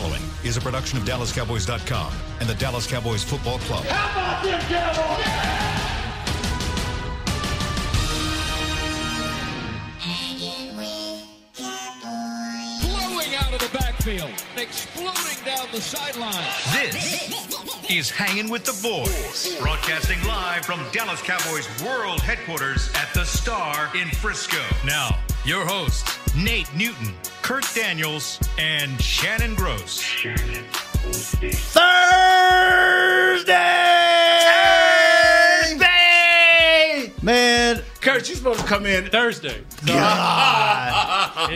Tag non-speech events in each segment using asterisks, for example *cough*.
following is a production of DallasCowboys.com and the Dallas Cowboys Football Club. How about them Cowboys? blowing out of the backfield, exploding down the sideline. This is Hanging with the Boys, broadcasting live from Dallas Cowboys World Headquarters at the Star in Frisco. Now, your hosts, Nate Newton, Kurt Daniels, and Shannon Gross. Thursday! Thursday. Man, Kurt, you're supposed to come in. Thursday. *laughs* God.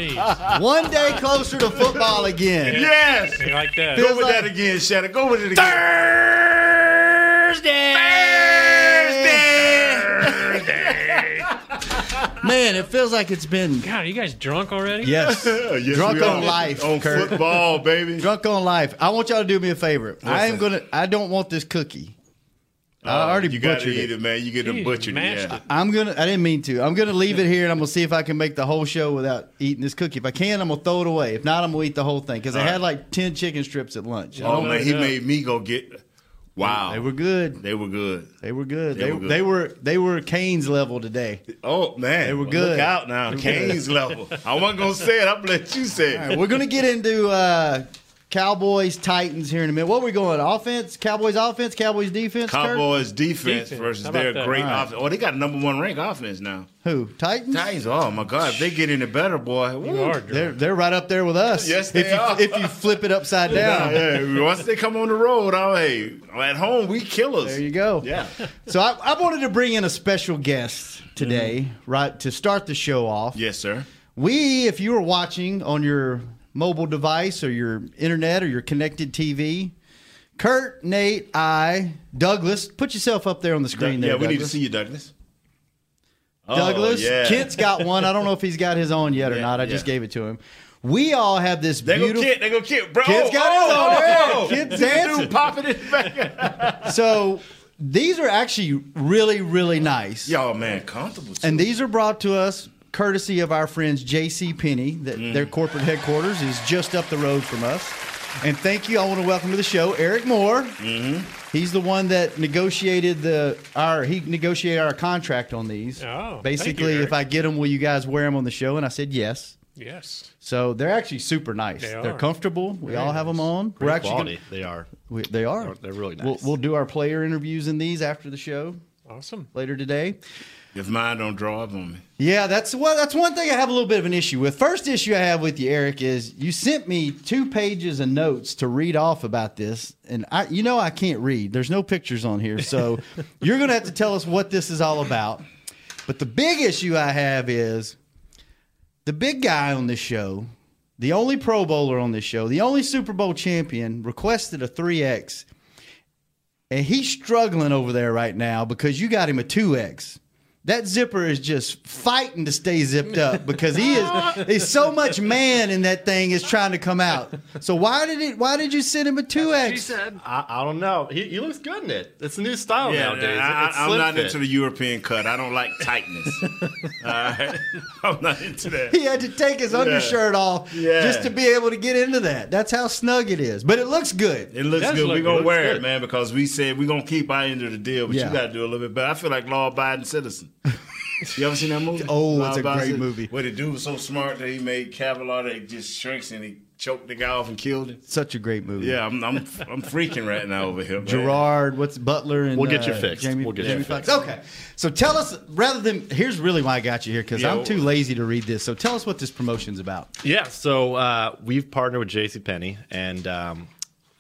One day closer to football again. *laughs* Yes. Ain't like that. Go with like- that again, Shannon. Go with it again. Thursday! *laughs* Man, it feels like it's been God, are you guys drunk already? yes, *laughs* Yes, drunk on are. life, On Kurt. football, baby. Drunk on life. I want y'all to do me a favor. I am gonna. I don't want this cookie. I uh, already you gotta eat it. it, man. You get them Jeez, butchered. Yeah. it. I'm gonna. I didn't mean to. I'm gonna leave it here, and I'm gonna see if I can make the whole show without eating this cookie. If I can, I'm gonna throw it away. If not, I'm gonna eat the whole thing because I All had like ten chicken strips at lunch. Oh man, he yeah. made me go get. Wow, They were good. They were good. They were good. They They, were good. they were they were Canes level today. Oh man, They were Well, good. Look out now, They were good. Canes level. I wasn't gonna say it. I'm gonna let you say it. Right, we're gonna get into uh, Cowboys Titans here in a minute. What are we going? Offense? Cowboys offense? Cowboys defense? Cowboys defense, Defense. versus their that? great All right. offense. Oh, they got a number one ranked offense now. Who? Titans? Titans. Oh my God, if they get any better, boy. You woo. are They're they're right up there with us. Yes, they if you, are. If you flip it upside *laughs* down. yeah. Once they come on the road, oh hey, at home we killers. There you go. Yeah. So I, I wanted to bring in a special guest today, mm-hmm. right, to start the show off. Yes, sir. We, if you were watching on your mobile device or your internet or your connected TV, Kurt, Nate, I, Douglas, put yourself up there on the screen yeah, there. we need to see you, Douglas. Oh, Douglas. yeah. Kent's got one. I don't know if he's got his own yet or Yeah, not. I just gave it to him. We all have this They go beautiful. Kent. They go Kent. Bro, Kent's got his oh, own. Yeah, Kent's dancing. Popping it back. So these are actually really, really nice. Y'all, man, comfortable. Too. And these are brought to us courtesy of our friends J.C. Penney. That Mm. their corporate headquarters is just up the road from us. And thank you. I want to welcome to the show Eric Moore. Mm-hmm. He's the one that negotiated the our he negotiated our contract on these. Oh, basically, you, if I get them, will you guys wear them on the show? And I said yes. Yes. So they're actually super nice. They are They're comfortable. We all have them on. Great We're actually quality. gonna- they are. we, they are. They're really We'll, nice. we'll do our player interviews in these after the show Awesome. later today. If mine don't draw up on me, Yeah, that's well. That's one thing I have a little bit of an issue with. First issue I have with you, Eric, is you sent me two pages of notes to read off about this, and I, you know, I can't read. There's no pictures on here, so *laughs* you're going to have to tell us what this is all about. But the big issue I have is the big guy on this show, the only Pro Bowler on this show, the only Super Bowl champion, requested a three X, and he's struggling over there right now because you got him a two X. That zipper is just fighting to stay zipped up *laughs* because he is there's so much man in that thing is trying to come out. So why did it why did you send him a two She said, I, I don't know. He, he looks good in it. It's a new style yeah, nowadays. I, I, I'm not fit. into the European cut. I don't like tightness. *laughs* All right, *laughs* I'm not into that. He had to take his undershirt off Yeah. just to be able to get into that. That's how snug it is. But it looks good. It looks does good. look We're gonna Looks wear it, man, because we said we're gonna keep our end of the deal, but Yeah. you gotta do a little bit better. I feel like law abiding citizen. *laughs* You ever seen that movie? Oh, Law it's a Abiding great movie. Where the dude was so smart that he made Kevlar that just shrinks and he choked the guy off and killed him. Such a great movie. Yeah, I'm I'm, I'm freaking right now over here. Gerard, what's Butler and We'll get you uh, fixed. Jamie, We'll get Jamie you Foxx. fixed. Okay, so tell us rather than here's really why I got you here because Yeah, I'm too lazy to read this. So tell us what this promotion's about. Yeah, so uh, we've partnered with JCPenney, and um,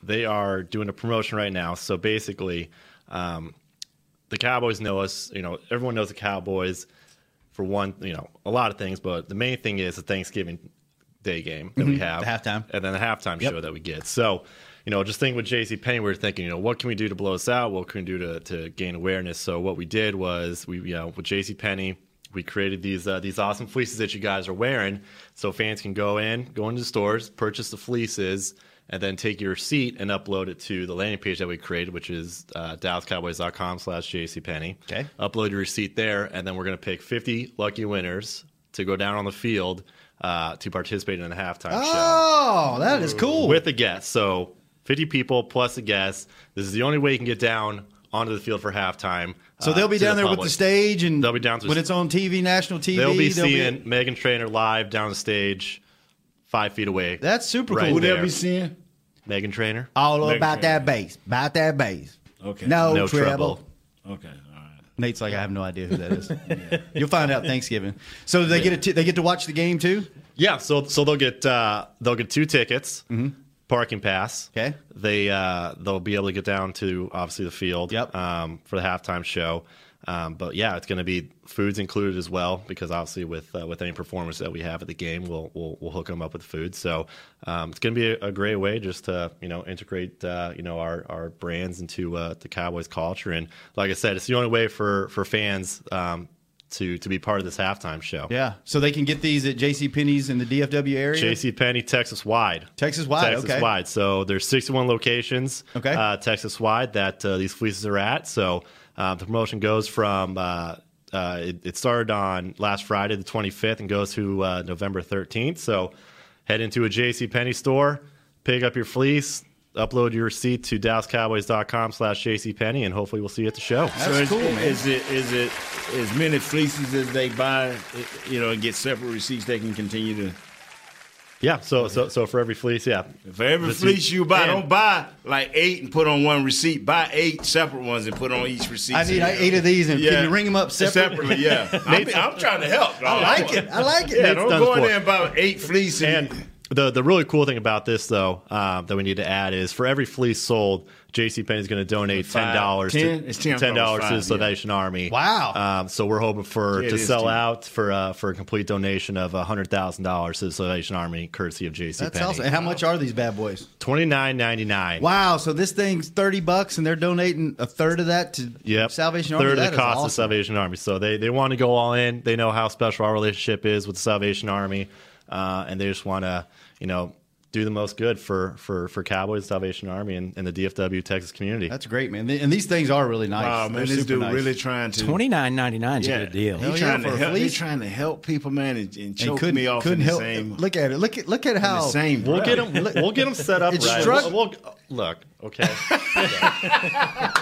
they are doing a promotion right now. So basically, um, the Cowboys know us. You know, everyone knows the Cowboys for one, you know, a lot of things, but the main thing is the Thanksgiving Day game that we have, Mm-hmm. The halftime. and then the halftime Yep. show that we get. So, you know, just think with JCPenney, we were thinking, you know, what can we do to blow us out? What can we do to, to gain awareness? So what we did was we, you know, with JCPenney, we created these uh, these awesome fleeces that you guys are wearing, so fans can go in, go into the stores, purchase the fleeces, and then take your receipt and upload it to the landing page that we created, which is uh, DallasCowboys.com slash JCPenney. Okay. Upload your receipt there, and then we're going to pick 50 lucky winners to go down on the field uh, to participate in the halftime show Oh, that is cool. with a guest. So 50 people plus a guest. This is the only way you can get down onto the field for halftime. so uh, they'll be to down there with the stage, and They'll be down to- when it's on TV, national TV. They'll be seeing Meghan Trainor live down the stage, five feet away. That's super Right cool. Who they'll there. be seeing? Meghan Trainor. All Meghan about Trainor. that bass, about that bass. Okay. No, No trouble. trouble. Okay. All right. Nate's like, I have no idea who that is. *laughs* You'll find out Thanksgiving. So they get a t- they get to watch the game too. Yeah, so so they'll get uh, they'll get two tickets, parking pass. Mm-hmm. Okay. They uh, they'll be able to get down to obviously the field. Yep. Um, for the halftime show. Um, but yeah, it's going to be foods included as well because obviously with uh, with any performance that we have at the game, we'll we'll, we'll hook them up with food. So um, it's going to be a, a great way just to you know integrate uh, you know our, our brands into uh, the Cowboys culture. And like I said, it's the only way for for fans um, to to be part of this halftime show. Yeah. So they can get these at J.C. Penney's in the DFW area. JC Penney, Texas wide. Texas wide, Texas okay. wide. So there's 61 locations, Okay. uh, Texas wide that uh, these fleeces are at. So uh, the promotion goes from uh, uh, it, it started on last Friday, the 25th, and goes to uh, November 13th. So head into a JC Penney store, pick up your fleece. Upload your receipt to DallasCowboys.com slash JCPenney, and hopefully we'll see you at the show. That's so is, cool, man. Is it is it as many fleeces as they buy, you know, and get separate receipts? They can continue to. Yeah, so so so for every fleece, yeah. For every Receipt. fleece you buy, don't buy like eight and put on one receipt. Buy eight separate ones and put on each receipt. I need eight of these, and can you ring them up separate? Separately, yeah. *laughs* I'm, I'm trying to help. I like it. I like it. Yeah, Nate's don't done go in for there and buy eight fleece and, And the the really cool thing about this, though, um, that we need to add is for every fleece sold, J.C. Penney is going to donate ten Five. dollars. Ten? It's ten. I thought it was dollars to the five, yeah. Salvation Army. Wow. Um, so we're hoping for Yeah, to sell ten. out for uh, for a complete donation of hundred thousand dollars to the Salvation Army, courtesy of J.C. That's Penney. awesome. And how much are these bad boys? Twenty nine ninety nine. Wow. So this thing's thirty bucks, and they're donating a third of that to Yep. Salvation Army. Third That of is the cost of. Salvation Army. So they, they want to go all in. They know how special our relationship is with the Salvation Army, uh, and they just want to, you know, do the most good for for for Cowboys, Salvation Army, and, and the DFW Texas community. That's great, man. And these things are really nice. wow, man, They're this dude nice. really trying to Twenty nine ninety nine is Yeah, a good deal. He's Hell yeah, trying to help. He fleece. trying to help people, man, and, and and choke couldn't, me off couldn't in the help. same. *laughs* Look at it. Look at look at in the how same. We'll breath. get them. We'll get them set *laughs* up It's right. struck- We'll, we'll- look, okay.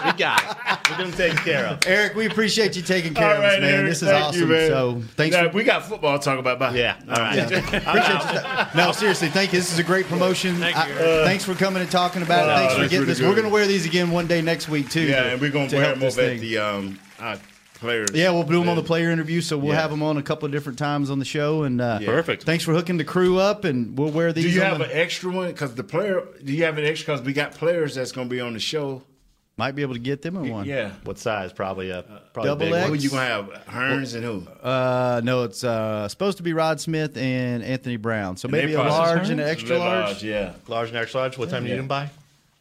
we got it. We're going to take care of. Eric. We appreciate you taking care All of us, man. Eric, this is thank awesome. You, man. so thanks. Now, for, we got football to talk about. Bye. Yeah. All right. appreciate you. No, seriously, thank you. This is a great promotion. Thank I- you. thanks for coming and talking about it. Thanks for getting really this. good. We're going to wear these again one day next week too. Yeah, to- and we're gonna to wear help them over at the um our players. Yeah, we'll do them on the player interview, so we'll Yeah. have them on a couple of different times on the show. And uh, Perfect. Thanks for hooking the crew up, and we'll wear these. Do you on have the- an extra one? Because the player, do you have an extra? Because we got players that's gonna be on the show. Might be able to get them in one. Yeah. What size? Probably a probably a Double big X? Who one. you gonna have? Hurns and who? Uh, no, it's uh, supposed to be Rod Smith and Anthony Brown. So maybe a probably- large and an extra large, Yeah. Large and extra large. What time do you need them by?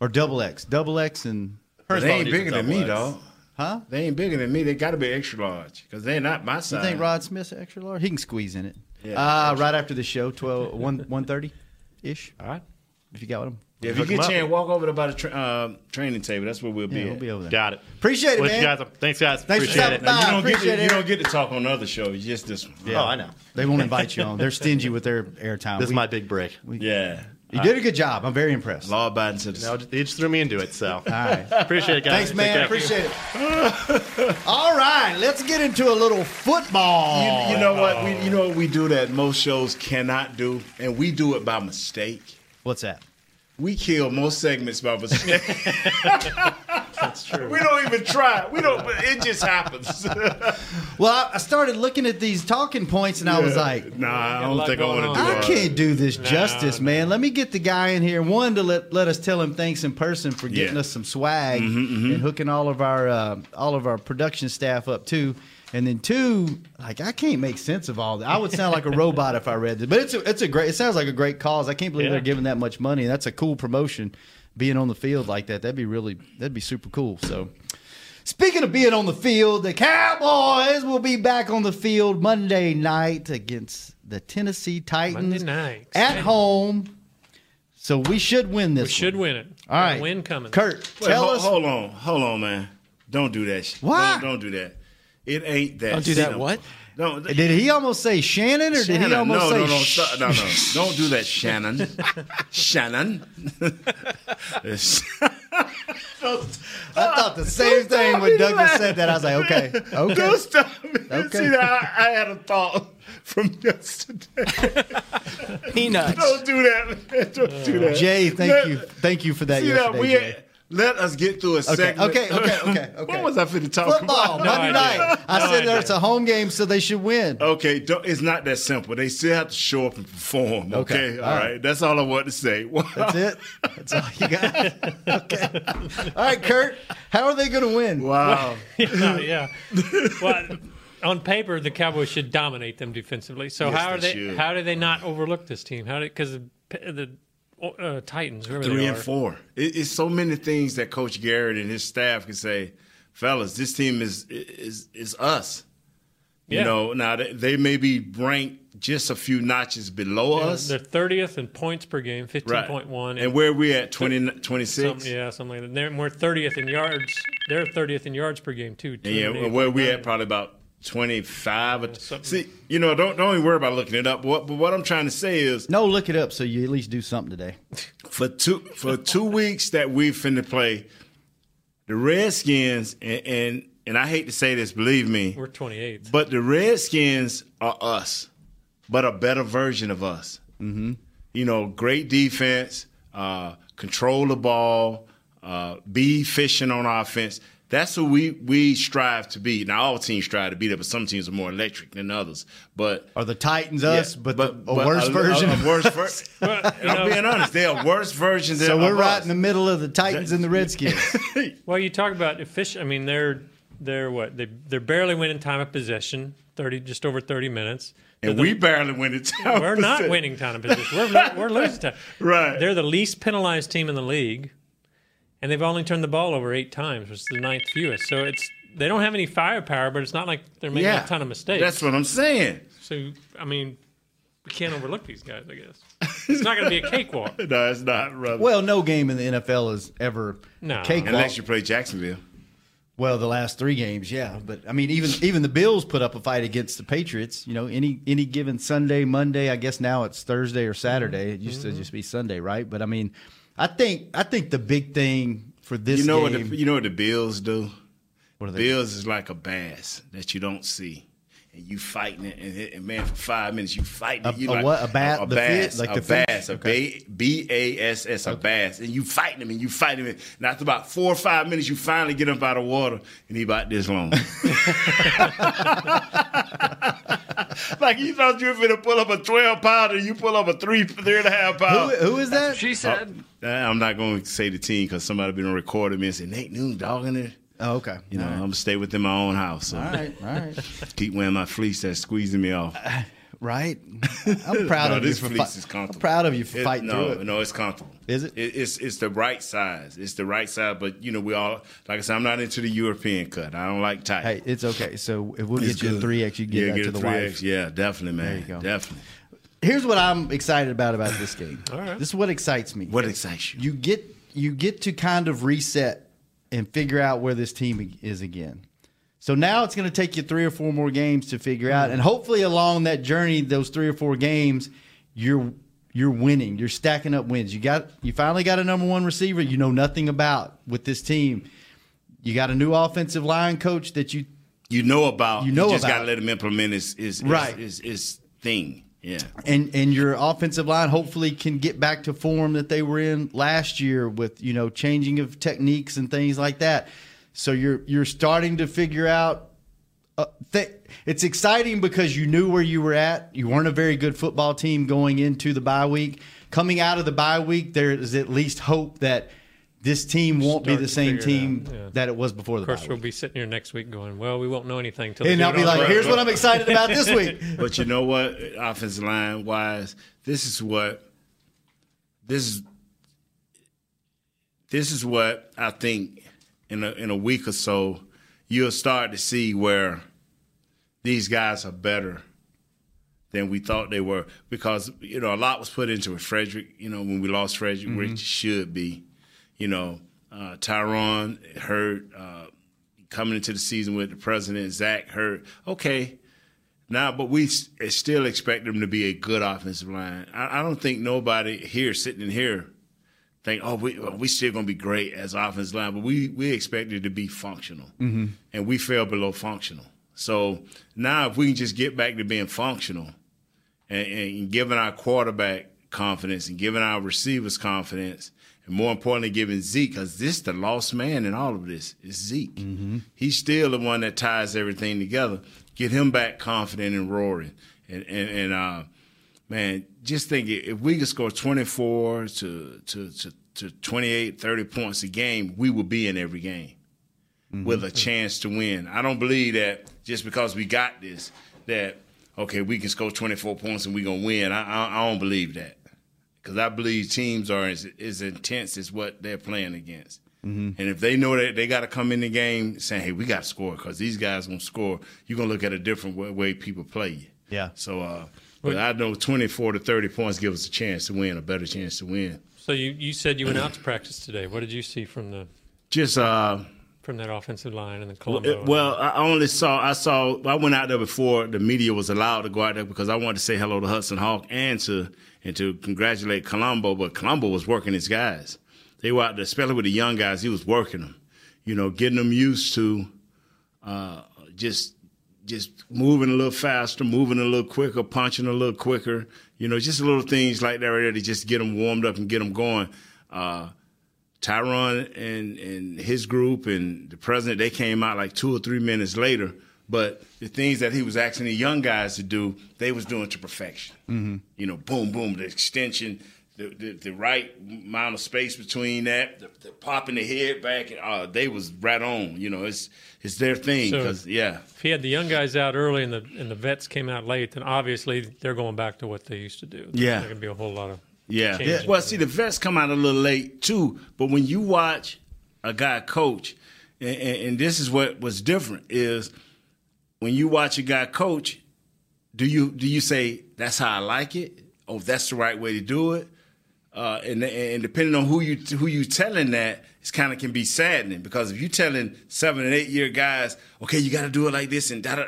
or double X, double X, and But they ain't bigger than me, X. dog. huh? They ain't bigger than me. They got to be extra large because they're not my size. You think Rod Smith's extra large? He can squeeze in it. Yeah. uh, right after the show, 12, 1, 1.30 ish. All right. If you got him, Yeah, if you get a chance, walk over to by the tra- uh, training table. That's where we'll be. yeah, we'll be over there. Got it. Appreciate it, Wish man. you guys. Thanks, guys. Thanks for Appreciate stopping it. by. Now, you don't get to, it. you don't get to talk on other shows. Just this one. Oh, I know. They won't invite you on. They're stingy with their airtime. This is my big break. Yeah. You did a good job. I'm very impressed. Law abiding citizens. No, they just threw me into it. So All right. *laughs* appreciate it, guys. Thanks, man. Appreciate it. *laughs* All right, let's get into a little football. You, you know what? We, you know what we do that most shows cannot do, and we do it by mistake. What's that? We kill most segments by mistake. *laughs* That's true. we don't even try. We don't. It just happens. *laughs* Well, I- I started looking at these talking points, and I was like, nah, I don't think I want to on. do I can't do this justice, no. man. Let me get the guy in here. One to let let us tell him thanks in person for getting Yeah. us some swag and hooking all of our uh, all of our production staff up too. And then two, like I can't make sense of all that. I would sound like a robot if I read this, but it's a, it's a great. It sounds like a great cause. I can't believe Yeah. they're giving that much money. That's a cool promotion. Being on the field like that, that'd be really that'd be super cool. So. Speaking of being on the field, the Cowboys will be back on the field Monday night against the Tennessee Titans night. at Exciting. home. So we should win this. We should one. win it. All right, Win coming. Kurt, Wait, tell hold, us. hold on, hold on, man. Don't do that. Shit. Why? Don't, don't do that. It ain't that. Don't do that simple. What? Don't, Did he almost say Shannon, or did he almost no, say? no, no, sh- stop, no, no, *laughs* don't do that, Shannon. Shannon. I thought the same thing when Douglas said that. I was like, okay, okay. Don't stop me. Okay. See, I, I had a thought from yesterday. Peanuts. Don't do that. Man. Don't do that. Jay, thank Let- you, thank you for that. See that yesterday, we Jay. Let us get through a Okay, segment. okay, okay, okay, *laughs* okay. what was I fit to talk Football about? Monday idea. night. I No said idea. it's a home game, so they should win. Okay, don't, it's not that simple. They still have to show up and perform. Okay, Okay, all all right. right. That's all I want to say. *laughs* That's it. That's all you got. *laughs* okay. All right, Kurt. How are they going to win? Wow. yeah, yeah. Well, on paper, the Cowboys should dominate them defensively. So Yes, how are they they? should. How do they not overlook this team? How because the, the uh, Titans, Three they and four. It, it's so many things that Coach Garrett and his staff can say, fellas, this team is is is us. You know, now they, they may be ranked just a few notches below us. They're thirtieth in points per game, fifteen Right. point one, And where we at 20, 26? Some, yeah, something like that. They're, we're thirtieth in yards. They're thirtieth in yards per game too. Yeah, where we at probably about 25. something. See, you know, don't don't even worry about looking it up. But what, but what I'm trying to say is No, look it up so you at least do something today. *laughs* for two for two weeks that we finna play, the Redskins and, and and I hate to say this, believe me, We're 28 but the Redskins are us, but a better version of us. Mm-hmm. You know, great defense, uh, control the ball, uh, be efficient on offense. That's what we we strive to be. Now, all teams strive to be that, but some teams are more electric than others. But Are the Titans us, yeah, but, the, a worse a, version? A, of a worse us? *laughs* version. I'm being honest. They're a worse version than So we're right us. in the middle of the Titans and the Redskins. *laughs* Well, you talk about efficient. I mean, they're they're what they they're barely winning time of possession, thirty just over thirty minutes. and They're we the- barely win it. we're not winning time of possession. We're lo- we're losing time. *laughs* Right. They're the least penalized team in the league, and they've only turned the ball over eight times, which is the ninth fewest. So it's they don't have any firepower, but it's not like they're making Yeah, a ton of mistakes. That's what I'm saying. So I mean, we can't overlook these guys. I guess *laughs* it's not going to be a cakewalk. *laughs* No, it's not, brother. well, no game in the NFL is ever No. cakewalk. Unless you play Jacksonville. Well, the last three games, yeah, but I mean, even even the Bills put up a fight against the Patriots. You know, any any given Sunday, Monday. I guess now it's Thursday or Saturday. It used to mm-hmm. just be Sunday, right? But I mean, I think I think the big thing for this You know game, what the you know what the Bills do? what are they? Bills is like a bass that you don't see. And you fighting it, and, and man, for five minutes you fighting it. A- You a like, what? A bat- A, the bass, fin- like a the bass, a ba- B A S S, a bass, and you fighting him, and you fighting him. And after about four or five minutes, you finally get up out of water, and he about this long. *laughs* *laughs* like you thought you were going to pull up a twelve pounder, you pull up a three, three and a half Who, pound. who is that? She said. Uh, I'm not going to say the team because somebody been recording me and say Nate Newton dogging it. Oh, okay. You know, all I'm gonna stay within my own house. So right, all right, *laughs* keep wearing my fleece that's squeezing me off. *laughs* right. I'm *laughs* proud No, of you this for fleece fi- is comfortable. I'm proud of you for It- fighting no, through it. no, it's comfortable. Is it? It's it's the right size. It's the right size. But you know, we all like I said, I'm not into the European cut. I don't like tight. Hey, it's okay. So if we'll It's get you a three X, you get yeah, that get to the 3X. wife. Yeah, definitely, man. you go. Definitely. Here's what I'm excited about about this game. All right. This is what excites me. What excites you? you get you get to kind of reset and figure out where this team is again. So now it's going to take you three or four more games to figure out, and hopefully along that journey, those three or four games, you're you're winning. You're stacking up wins. You got you finally got a number one receiver you know nothing about with this team. You got a new offensive line coach that you You know about. You know you just about. gotta let him implement his his, his Right. his, his thing. Yeah. and and your offensive line hopefully can get back to form that they were in last year with you know changing of techniques and things like that. So you're you're starting to figure out. Uh, th- it's exciting because you knew where you were at. You weren't a very good football team going into the bye week. Coming out of the bye week, there is at least hope that this team won't be the same team yeah. that it was before the Of course, bye we'll be sitting here next week going, "Well, we won't know anything till." And they I'll be like, the "Here's road." what I'm excited about this *laughs* week." But you know what? Offensive line wise, this is what this is. This is what I think in a in a week or so you'll start to see where these guys are better than we thought they were because you know a lot was put into it. Frederick, you know, when we lost Frederick, which mm-hmm. should be, you know, uh, Tyron hurt uh, coming into the season with the president. Zach hurt. Okay, now, but we still expect them to be a good offensive line. I, I don't think nobody here sitting in here think, oh, we we still gonna be great as offensive line, but we we expect it to be functional, mm-hmm. and we fell below functional. So now, if we can just get back to being functional, and, and giving our quarterback confidence, and giving our receivers confidence, and more importantly, giving Zeke, because this is the lost man in all of this is Zeke. He's still the one that ties everything together. Get him back confident and roaring, and and, and uh, man, just think if we could score 24 to, to, to, to 28, 30 points a game, we would be in every game with a chance to win. I don't believe that just because we got this, that, okay, we can score 24 points and we're going to win. I, I, I don't believe that. Because I believe teams are as, as intense as what they're playing against. And if they know that they got to come in the game saying, hey, we got to score because these guys going to score, you're going to look at a different way, way people play you. Yeah. So, uh, but I know 24 to 30 points give us a chance to win, a better chance to win. So you, you said you went out to practice today. What did you see from the Just, uh, from that offensive line and the Colombo? well, I only saw, I saw, I went out there before the media was allowed to go out there because I wanted to say hello to Hudson Houck and to, and to congratulate Colombo, but Colombo was working his guys. They were out there, especially with the young guys, he was working them, you know, getting them used to, uh, just, just moving a little faster, moving a little quicker, punching a little quicker, you know, just little things like that right there to just get them warmed up and get them going. Uh, Tyron and, and his group and the president, they came out like two or three minutes later. But the things that he was asking the young guys to do, they was doing to perfection. Mm-hmm. You know, boom, boom, the extension, the, the, the right amount of space between that, the, the popping the head back. Uh, they was right on. You know, it's it's their thing. So- 'cause, yeah, if he had the young guys out early and the and the vets came out late, then obviously they're going back to what they used to do. Yeah. There's going to be a whole lot of Yeah. changes. Well, see, the vets come out a little late too, but when you watch a guy coach, and, and, and this is what was different is when you watch a guy coach, do you do you say that's how I like it? Oh, that's the right way to do it. Uh, and and depending on who you who you telling that, it's kind of can be saddening because if you telling seven and eight year guys, okay, you got to do it like this and da da.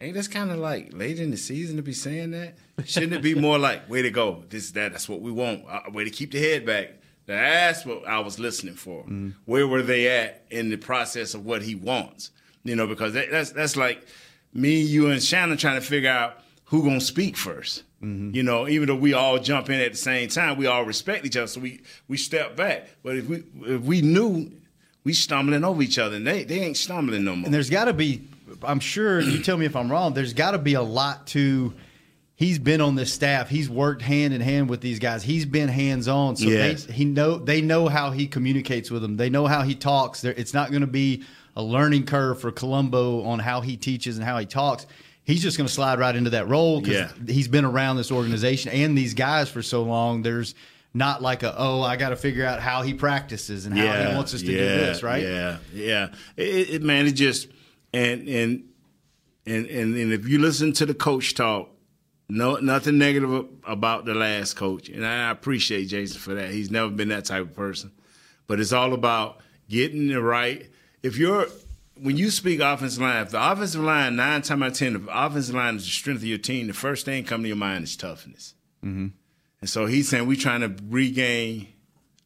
Ain't that's kind of like late in the season to be saying that? Shouldn't it be more like, way to go, this, is that, that's what we want, uh, way to keep the head back? That's what I was listening for. Where were they at in the process of what he wants? You know, because that, that's that's like me, you, and Shannon trying to figure out who gonna speak 1st mm-hmm. You know, even though we all jump in at the same time, we all respect each other, so we we step back. But if we if we knew, we stumbling over each other, and they they ain't stumbling no more. And there's got to be, I'm sure, you tell me if I'm wrong, there's got to be a lot to. He's been on this staff. He's worked hand in hand with these guys. He's been hands on. So Yes. they, he know they know how he communicates with them. They know how he talks. There, it's not going to be a learning curve for Colombo on how he teaches and how he talks. He's just going to slide right into that role because Yeah. he's been around this organization and these guys for so long. There's not like a oh I got to figure out how he practices and how he wants us to do this right. Yeah, yeah. It, it, man, it just and and and and and if you listen to the coach talk, no nothing negative about the last coach, and I appreciate Jason for that. He's never been that type of person, but it's all about getting the right. If you're when you speak offensive line, if the offensive line nine times out of ten, if the offensive line is the strength of your team, the first thing coming to your mind is toughness. Mm-hmm. And so he's saying we're trying to regain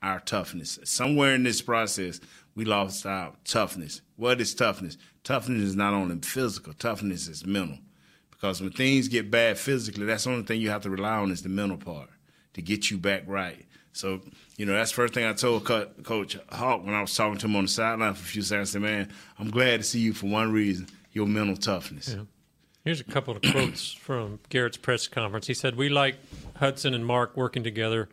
our toughness. Somewhere in this process, we lost our toughness. What is toughness? Toughness is not only physical, toughness is mental. Because when things get bad physically, that's the only thing you have to rely on is the mental part to get you back right. So, you know, that's the first thing I told Co- Coach Houck when I was talking to him on the sideline for a few seconds. I said, man, I'm glad to see you for one reason, your mental toughness. Here's a couple of quotes *clears throat* from Garrett's press conference. He said, "We like Hudson and Marc working together,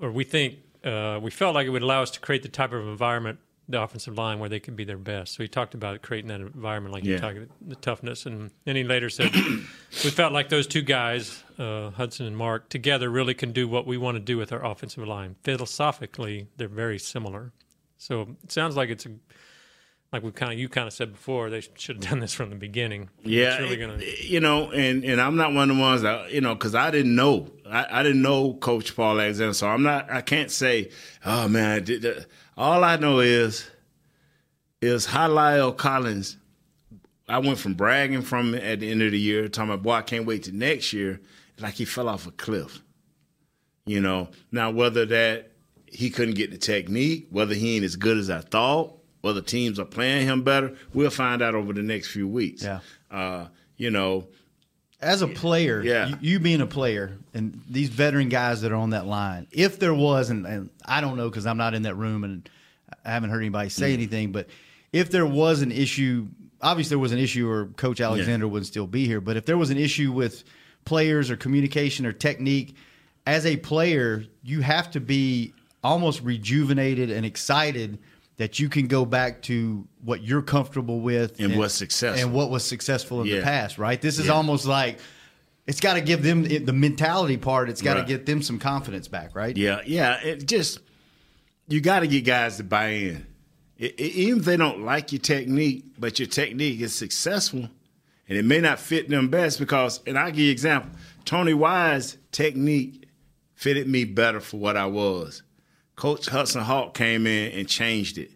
or we think uh, we felt like it would allow us to create the type of environment, the offensive line, where they could be their best." So he talked about creating that environment, like you Yeah. talked about the toughness, and then he later said, *clears throat* "We felt like those two guys, uh, Hudson and Marc, together really can do what we want to do with our offensive line. Philosophically, they're very similar. So it sounds like it's a." Like we kind of, you kind of said before, they should have done this from the beginning. Yeah, really gonna, you know, and and I'm not one of the ones that you know because I didn't know, I, I didn't know Coach Paul Alexander, so I'm not, I can't say, oh man, I did that. all I know is is La'el Collins I went from bragging from at the end of the year, talking about boy, I can't wait to next year. Like he fell off a cliff. You know, now whether that he couldn't get the technique, whether he ain't as good as I thought, whether teams are playing him better, we'll find out over the next few weeks. Yeah. Uh, you know, As a player, Yeah. you, you being a player, and these veteran guys that are on that line, if there was, and, and I don't know because I'm not in that room and I haven't heard anybody say anything, but if there was an issue, obviously there was an issue, or Coach Alexander wouldn't still be here. But if there was an issue with players or communication or technique, as a player, you have to be almost rejuvenated and excited that you can go back to what you're comfortable with And what's successful. and what was successful in the past, right? This is Yeah. almost like it's got to give them the mentality part. It's got to Right. get them some confidence back, right? Yeah, yeah. It just you got to get guys to buy in, I- I- even if they don't like your technique, but your technique is successful, and it may not fit them best because. And I'll give you an example. Tony Wise' technique fitted me better for what I was. Coach Hudson Houck came in and changed it,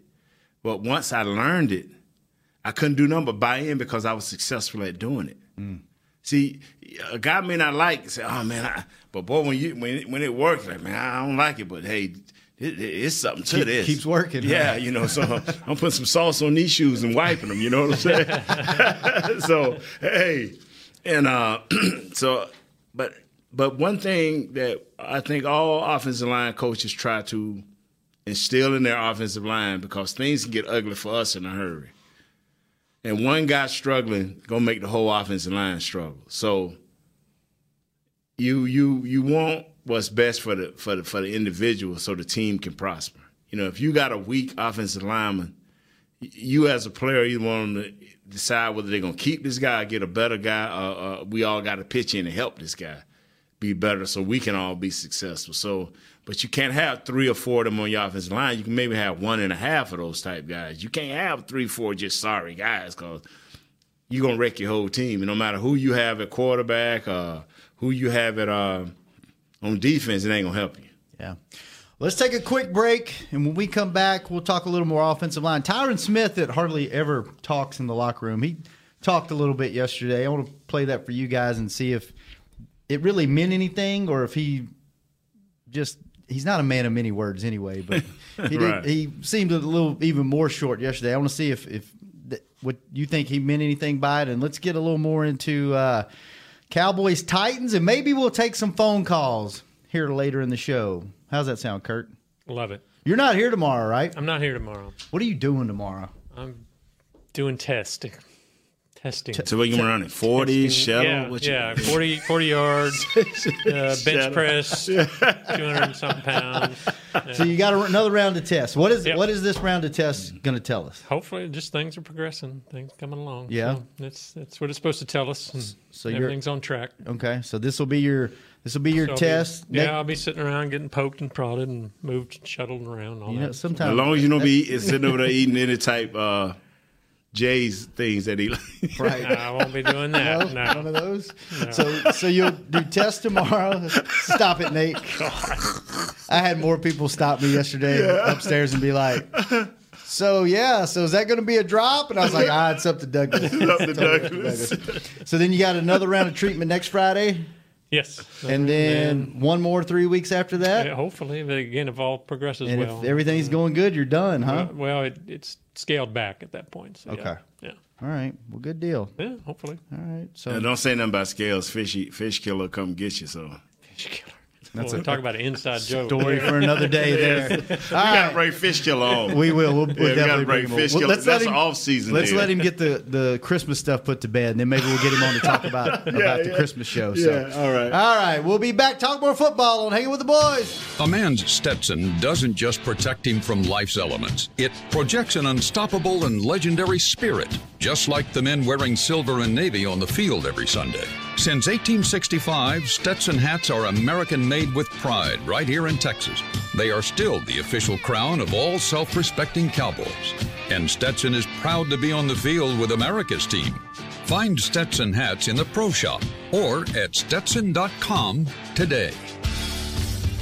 but once I learned it, I couldn't do nothing but buy in because I was successful at doing it. Mm. See, a guy may not like it, say, "Oh man," I, but boy, when you when it, when it works, like man, I don't like it, but hey, it, it- it's something to Keep- this. keeps working, Yeah, huh? you know. So *laughs* I'm putting some sauce on these shoes and wiping them. You know what I'm saying? *laughs* so hey, and uh, *clears throat* so, but but one thing that I think all offensive line coaches try to instill in their offensive line because things can get ugly for us in a hurry and one guy struggling gonna make the whole offensive line struggle. So you you you want what's best for the for the for the individual so the team can prosper. You know, if you got a weak offensive lineman, you as a player, you want them to decide whether they're gonna keep this guy, or get a better guy. Uh, uh, we all got to pitch in and help this guy be better, so we can all be successful. So, but you can't have three or four of them on your offensive line. You can maybe have one and a half of those type guys. You can't have three, four just sorry guys because you're gonna wreck your whole team. And no matter who you have at quarterback, uh, who you have at uh, on defense, it ain't gonna help you. Yeah. Let's take a quick break, and when we come back, we'll talk a little more offensive line. Tyron Smith, that hardly ever talks in the locker room, he talked a little bit yesterday. I want to play that for you guys and see if it really meant anything, or if he just he's not a man of many words anyway. But *laughs* he Right. did, he seemed a little even more short yesterday. I want to see if if th- what you think he meant anything by it, and let's get a little more into uh, Cowboys Titans, and maybe we'll take some phone calls here later in the show. How's that sound, Kurt? Love it. You're not here tomorrow, right? I'm not here tomorrow. What are you doing tomorrow? I'm doing testing. Testing. So we can run it forty shuttle. yeah, what yeah, *laughs* 40, 40 yards, *laughs* uh, bench press, *laughs* 200 and something pounds. So you got a, another round of tests. What is Yep. what is this round of tests going to tell us? Hopefully, just things are progressing, things coming along. Yeah. So that's that's what it's supposed to tell us. And So you're- everything's on track. Okay, so this will be your this will be your So I'll be- test. Ne- yeah, I'll be sitting around getting poked and prodded and moved, and shuttled around. All you know, that. As long as you don't be sitting over there eating any type uh, Jay's things that he like. right. I won't be doing that. No, One no. of those. So so you'll do tests tomorrow. Stop it, Nate. I had more people stop me yesterday upstairs and be like, "So yeah, so is that going to be a drop?" And I was like, "Ah, it's up to Douglas." Up to It's up to *laughs* Douglas. So then you got another round of treatment next Friday, Yes, and then one more three weeks after that. Yeah, hopefully, but again, if all progresses And well. if everything's going good, you're done, huh? Uh, well, it, it's scaled back at that point. So Okay. Yeah. Yeah. All right. Well, good deal. Yeah. Hopefully. All right. So And don't say nothing about scales. Fishy fish killer come get you. So Fish killer. That's well, talk about an inside joke. story for another day *laughs* there. All we gotta right. bring fish killer on. We will. We'll, we'll Yeah, we gotta definitely bring bring him. fish on. killer. let's let That's him off season. Let's there. let him get the, the Christmas stuff put to bed, and then maybe we'll get him on to talk *laughs* about about the. Christmas show. So. Yeah, all right. All right. We'll be back. Talk more football on Hanging with the Boys. A man's Stetson doesn't just protect him from life's elements, it projects an unstoppable and legendary spirit, just like the men wearing silver and navy on the field every Sunday. Since 1865, Stetson hats are American made with pride right here in Texas. They are still the official crown of all self respecting cowboys. And Stetson is proud to be on the field with America's team. Find Stetson hats in the pro shop or at stetson.com today.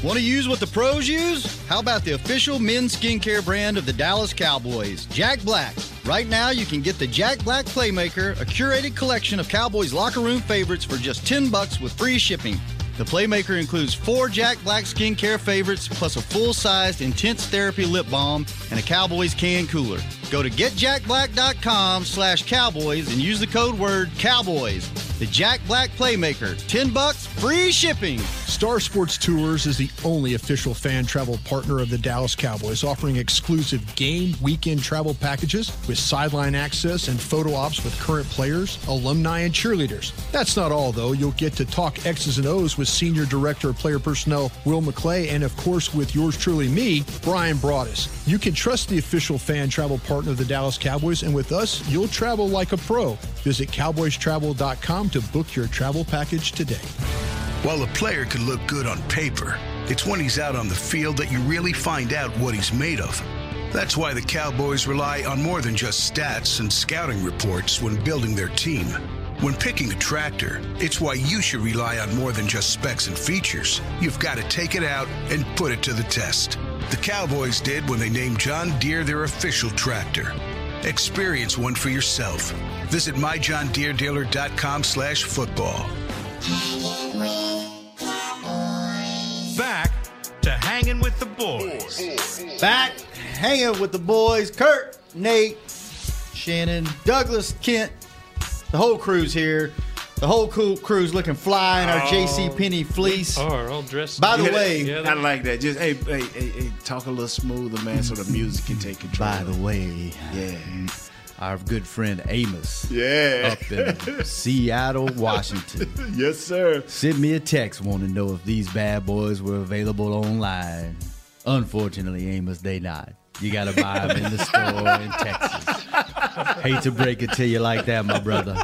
Want to use what the pros use? How about the official men's skincare brand of the Dallas Cowboys, Jack Black? Right now, you can get the Jack Black Playmaker, a curated collection of Cowboys locker room favorites for just 10 bucks with free shipping. The Playmaker includes four Jack Black skincare favorites, plus a full-sized intense therapy lip balm and a Cowboys can cooler. Go to getjackblack.com slash cowboys and use the code word cowboys. The Jack Black Playmaker, 10 bucks, free shipping. Star Sports Tours is the only official fan travel partner of the Dallas Cowboys, offering exclusive game weekend travel packages with sideline access and photo ops with current players, alumni, and cheerleaders. That's not all, though. You'll get to talk X's and O's with Senior Director of Player Personnel Will McClay, and of course with yours truly, me, Brian Broaddus. You can trust the official fan travel partner of the Dallas Cowboys, and with us, you'll travel like a pro. Visit cowboystravel.com to book your travel package today. While a player can look good on paper, it's when he's out on the field that you really find out what he's made of. That's why the Cowboys rely on more than just stats and scouting reports when building their team. When picking a tractor, it's why you should rely on more than just specs and features. You've got to take it out and put it to the test. The Cowboys did when they named John Deere their official tractor. Experience one for yourself. Visit myjohndeerdealer.com slash football. Back to hanging with the boys. Back hanging with the boys Kurt, Nate, Shannon, Douglas, Kent, the whole crew's here. The whole cool crew's looking fly in our JC oh. Penney fleece. Oh, are all dressed. By the Yeah, way, Yeah, I like that. Just hey, hey, hey, hey, talk a little smoother, man, so the music can take control. by the way, yeah, our good friend Amos yeah, up in Seattle, *laughs* Washington. yes, sir. Sent me a text wanting to know if these bad boys were available online. Unfortunately, Amos, they not. You got to buy them in the store in Texas. Hate to break it to you like that, my brother.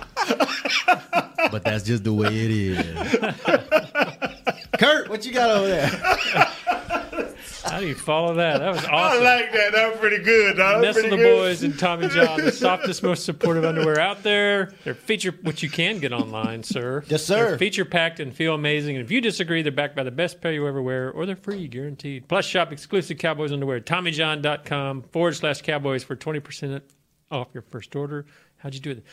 But that's just the way it is. Kurt, what you got over there? How do you follow that? That was *laughs* awesome. I like that. That was pretty good. That was Nestle pretty the good. boys and Tommy *laughs* John, the softest, most supportive underwear out there. They're feature, which you can get online, sir. Yes, sir. They're feature packed and feel amazing. And if you disagree, they're backed by the best pair you ever wear, or they're free, guaranteed. Plus, shop exclusive Cowboys underwear. TommyJohn.com forward slash Cowboys for twenty percent off your first order. How'd you do it?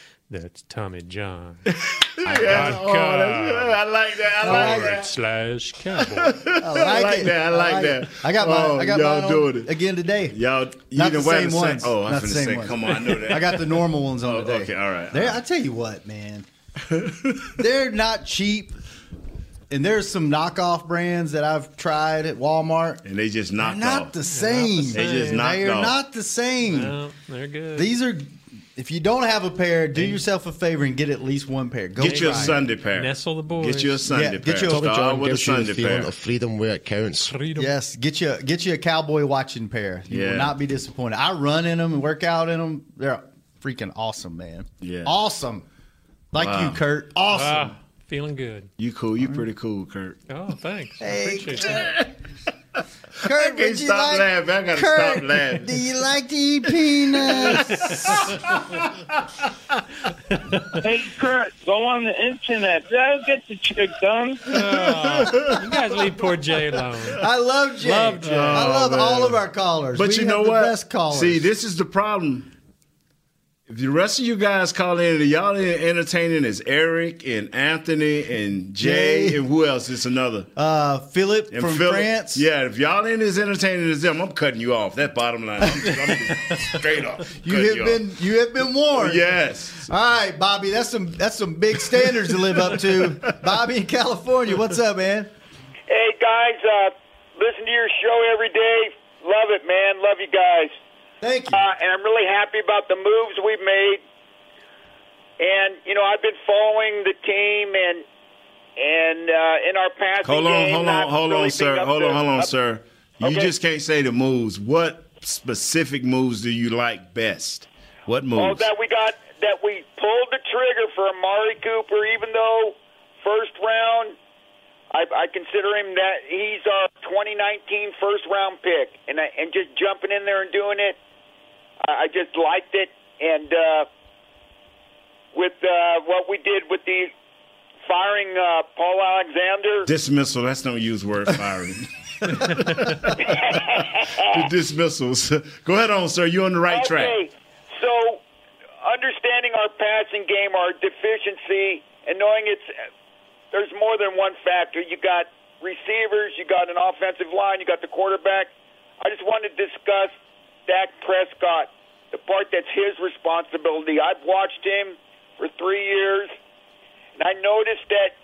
That's Tommy John. *laughs* Yeah. Oh. I like that. I oh, like forward that. slash Cowboy. *laughs* I like, like it. that. I like that. I got mine. Oh, I got y'all mine doing it. again today. Y'all, you Not the didn't same the ones. same. Oh, I'm Not the same say, ones. come on, I know that. *laughs* I got the normal ones on Oh, today. okay, all right, They're- all right. I tell you what, man. They're not cheap. And there's some knockoff brands that I've tried at Walmart. and they just They're knocked not off. the same. They just knocked They are off. not the same. No, they're good. These are. If you don't have a pair, do yourself a favor and get at least one pair. Go Get you a. Sunday pair. Nestle the boys. Get you a Sunday Yeah, pair. get you a- Tommy Start John with a gives you the Sunday pair. of freedom where it counts. Freedom. Yes, get you get you a cowboy watching pair. You Yeah. will not be disappointed. I run in them and work out in them. They're freaking awesome, man. Yeah. awesome. Like Wow. you, Kurt. Awesome. Ah, feeling good. You cool. You pretty cool, Kurt. Oh, thanks. I Hey, appreciate that. *laughs* Kurt, can't you stop like, laughing. I gotta Kurt, stop laughing. Do you like to eat peanuts? *laughs* Hey, Kurt, go on the internet. That'll get the chick done. *laughs* Oh, you guys leave poor Jay alone. I love Jay. Love Jay. I love Oh, man. all of our callers. But We you have know the what? Best callers. See, this is the problem. If the rest of you guys call in, and y'all ain't entertaining as Eric and Anthony and Jay, Jay. and who else? It's another. uh, Philip And from Philip- France. Yeah, if y'all ain't as entertaining as them, I'm cutting you off. That bottom line. I'm, I'm just *laughs* straight off. you have off. been you have been warned. Yes. All right, Bobby, that's some that's some big standards to live up to. *laughs* Bobby in California, what's up, man? Hey, guys, uh, listen to your show every day. Love it, man. Love you guys. Thank you. Uh, and I'm really happy about the moves we've made. And, you know, I've been following the team and and uh, in our passing Hold on, game, hold on, hold really on, sir. Hold to- on, hold on, up- sir. You Okay. just can't say the moves. What specific moves do you like best? What Oh, moves? that we got that we pulled the trigger for Amari Cooper, even though first round, I, I consider him that he's our 2019 first round pick, and I, and just jumping in there and doing it, I, just liked it, and uh, with uh, what we did with the firing uh, Paul Alexander. Dismissal. Let's don't use word firing. *laughs* the dismissals. Go ahead on, sir. You're on the right track. So understanding our passing game, our deficiency, and knowing it's there's more than one factor. You got receivers, you got an offensive line, you got the quarterback. I just wanted to discuss Dak Prescott, the part that's his responsibility. I've watched him for three years, and I noticed that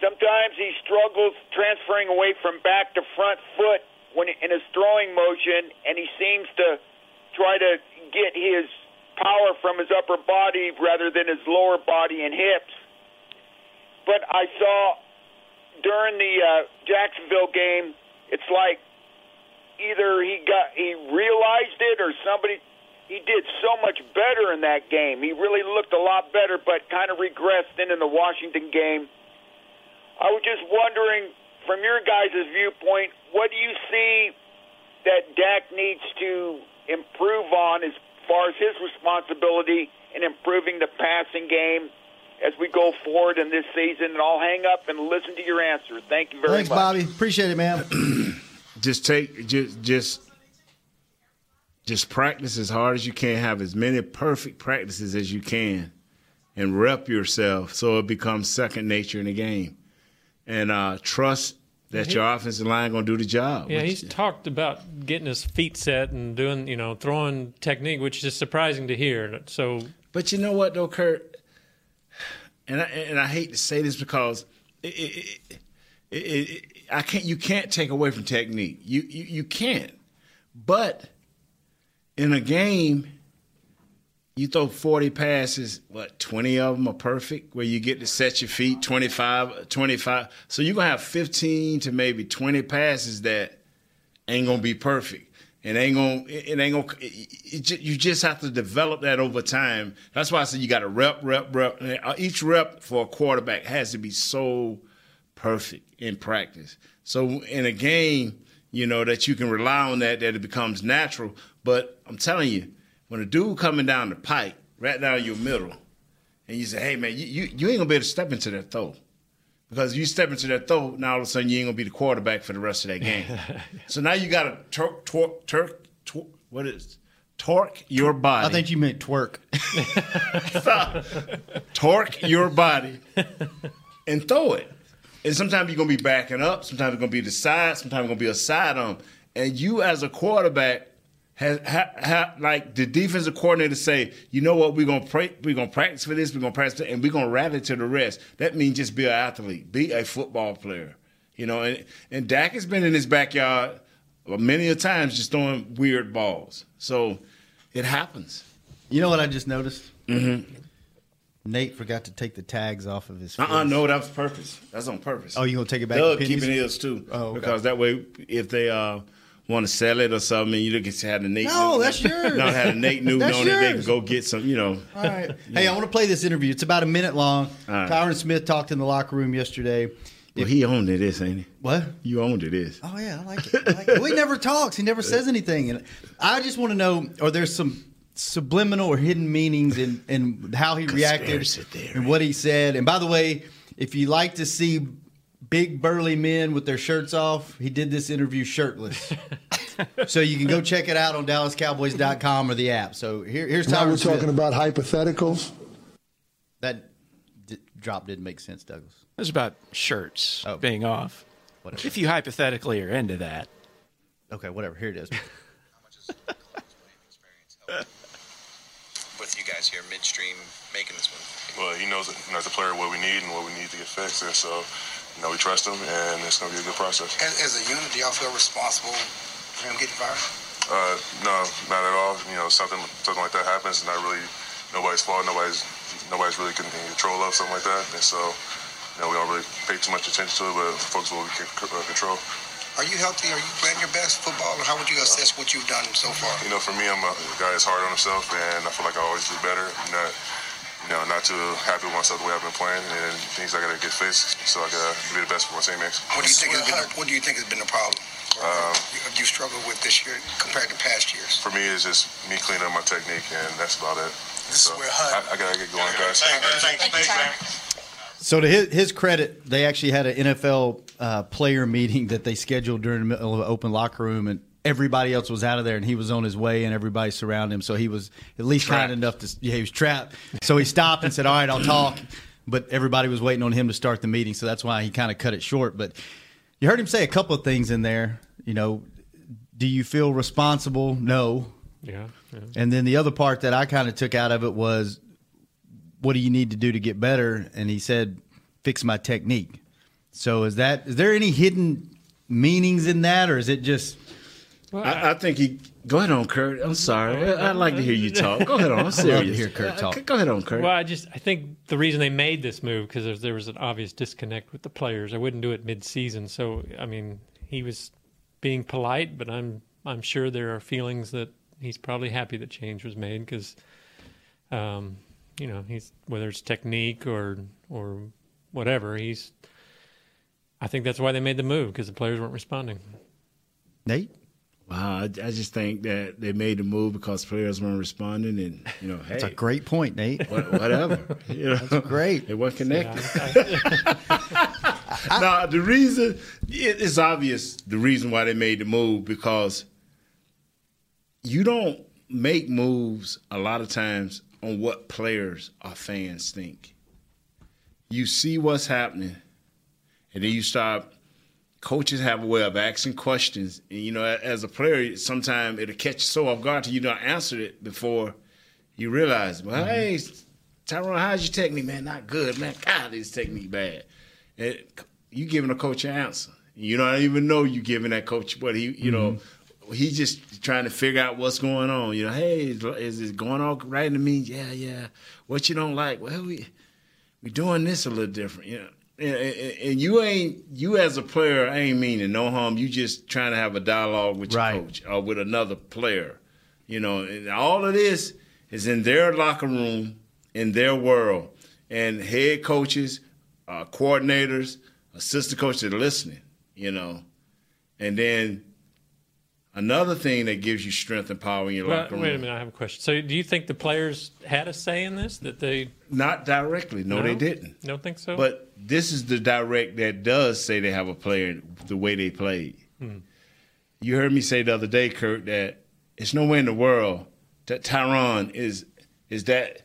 sometimes he struggles transferring away from back to front foot when in his throwing motion, and he seems to try to get his power from his upper body rather than his lower body and hips. But I saw during the uh, Jacksonville game, it's like either he got he realized it or somebody he did so much better in that game. He really looked a lot better, but kind of regressed in in the Washington game. I was just wondering, from your guys' viewpoint, what do you see that Dak needs to improve on as far as his responsibility in improving the passing game as we go forward in this season? And I'll hang up and listen to your answer. Thank you very Thanks, much. Bobby. Appreciate it, man. *clears throat* just take just just just practice as hard as you can. Have as many perfect practices as you can, and rep yourself so it becomes second nature in the game. And uh, trust that He- your offensive line gonna do the job. Yeah, he's talked about getting his feet set and doing, you know, throwing technique, which is surprising to hear. So, But you know what, though, Kurt, and I, and I hate to say this because it, it, it, it, it, I can't. You can't take away from technique. You, you you can't. But in a game, you throw forty passes. What twenty of them are perfect, where you get to set your feet 25, 25. So you're gonna have fifteen to maybe twenty passes that ain't gonna be perfect. It ain't gonna. It ain't it, you just have to develop that over time. That's why I said you got to rep, rep, rep. Each rep for a quarterback has to be so perfect in practice. So in a game, you know that you can rely on that. That it becomes natural. But I'm telling you, when a dude coming down the pipe, right down your middle, and you say, "Hey man, you, you, you ain't gonna be able to step into that throw." Because you step into that throw, now all of a sudden you ain't gonna be the quarterback for the rest of that game. *laughs* so now you got to torque, torque, torque, torque, what is torque your body? I think you meant twerk. *laughs* *laughs* torque your body and throw it. And sometimes you're gonna be backing up, sometimes it's gonna be the side, sometimes it's gonna be a side on. And you as a quarterback has ha, ha, like the defensive coordinator say, you know what, we're gonna pray, we're gonna practice for this, we're gonna practice, for and we're gonna rally to the rest. That means just be an athlete, be a football player. You know, and, and Dak has been in his backyard many a times just throwing weird balls. So it happens. You know what I just noticed? Mm-hmm. Nate forgot to take the tags off of his. Uh uh no, that was purpose. That's on purpose. Oh, you gonna take it back? Keeping pennies? his too. Oh, okay. because that way, if they uh, want to sell it or something, you don't get have the Nate. No, that's *laughs* yours. Not have the Nate Newton on it. They can go get some. You know. All right. *laughs* Hey, I want to play this interview. It's about a minute long. Right. Tyron Smith talked in the locker room yesterday. Well, he owned it, this ain't he? What? You owned it, this. Oh yeah, I like it. I like it. *laughs* Well, he never talks. He never says anything, and I just want to know: are there some subliminal or hidden meanings in in how he reacted theory. and what he said? And by the way, if you like to see big burly men with their shirts off, he did this interview shirtless. *laughs* so you can go check it out on DallasCowboys.com or the app. So here, here's Now we're Smith. talking about hypotheticals. that d- drop didn't make sense, Douglas. It was about shirts Oh. being off. Whatever. If you hypothetically are into that. Okay, whatever. Here it is. *laughs* with you guys here midstream making this one? Well, he knows, you know, as a player what we need and what we need to get fixed, and so you know we trust him, and it's going to be a good process. As, as a unit, do y'all feel responsible for him getting fired? Uh, no, not at all. You know, something something like that happens, and not really nobody's fault. Nobody's nobody's really in control of something like that, and so you know we don't really pay too much attention to it, but focus on what we can uh, control. Are you healthy? Are you playing your best football? Or how would you assess what you've done so far? You know, for me, I'm a guy that's hard on himself, and I feel like I always do better. Not, you know, not too happy with myself the way I've been playing, and things I got to get fixed, so I got to be the best for my teammates. What do you think has been? The, what do you think has been the problem? Um, Have you struggled with this year compared to past years? For me, it's just me cleaning up my technique, and that's about it. This is where Hud- I, I gotta get going, guys. So to his, his credit, they actually had an NFL uh, player meeting that they scheduled during the middle of an open locker room, and everybody else was out of there and he was on his way and everybody surrounded him. So he was at least kind enough to, yeah, he was trapped. So he stopped and said, All right, I'll talk. But everybody was waiting on him to start the meeting. So that's why he kind of cut it short. But you heard him say a couple of things in there. You know, do you feel responsible? No. Yeah. yeah. And then the other part that I kind of took out of it was, what do you need to do to get better? And he said, fix my technique. So is that is there any hidden meanings in that, or is it just? I, I think he. Go ahead on, Kurt. I'm sorry. I, would like to hear you talk. Go ahead on. I'm *laughs* serious. I love to hear Kurt talk. Uh, Go ahead on, Kurt. Well, I just I think the reason they made this move because there, there was an obvious disconnect with the players. I wouldn't do it mid-season. So I mean, he was being polite, but I'm I'm sure there are feelings that he's probably happy that change was made because, um, you know, he's whether it's technique or or whatever. He's. I think that's why they made the move because the players weren't responding. Nate. Wow, I, I just think that they made the move because players weren't responding, and you know, hey, That's a great point, Nate. what, whatever. *laughs* You know, That's great. They weren't connected. *laughs* now the reason it- it's obvious the reason why they made the move because you don't make moves a lot of times on what players or fans think. You see what's happening, and then you start. Coaches have a way of asking questions, and you know, as a player, sometimes it'll catch you so off guard till you don't answer it before you realize, well, mm-hmm. hey, Tyron, how's your technique, man? Not good, man. God, this technique bad. And you giving a coach an answer. You don't even know you giving that coach what he, you know, mm-hmm. He's just trying to figure out what's going on. You know, hey, is, is it going on right to me? Yeah, yeah. What you don't like? Well, we we doing this a little different. You know. And, and- and you ain't you as a player ain't meaning no harm. You just trying to have a dialogue with your Right. coach or with another player. You know, and all of this is in their locker room, in their world, and head coaches, uh, coordinators, assistant coaches are listening. You know, and then another thing that gives you strength and power in your Well, locker room. wait a minute, I have a question. So, do you think the players had a say in this? That they Not directly. No, they didn't. Don't think so. But this is the direct that does say they have a player the way they played. Hmm. You heard me say the other day, Kurt, that it's nowhere in the world that Tyron is is that.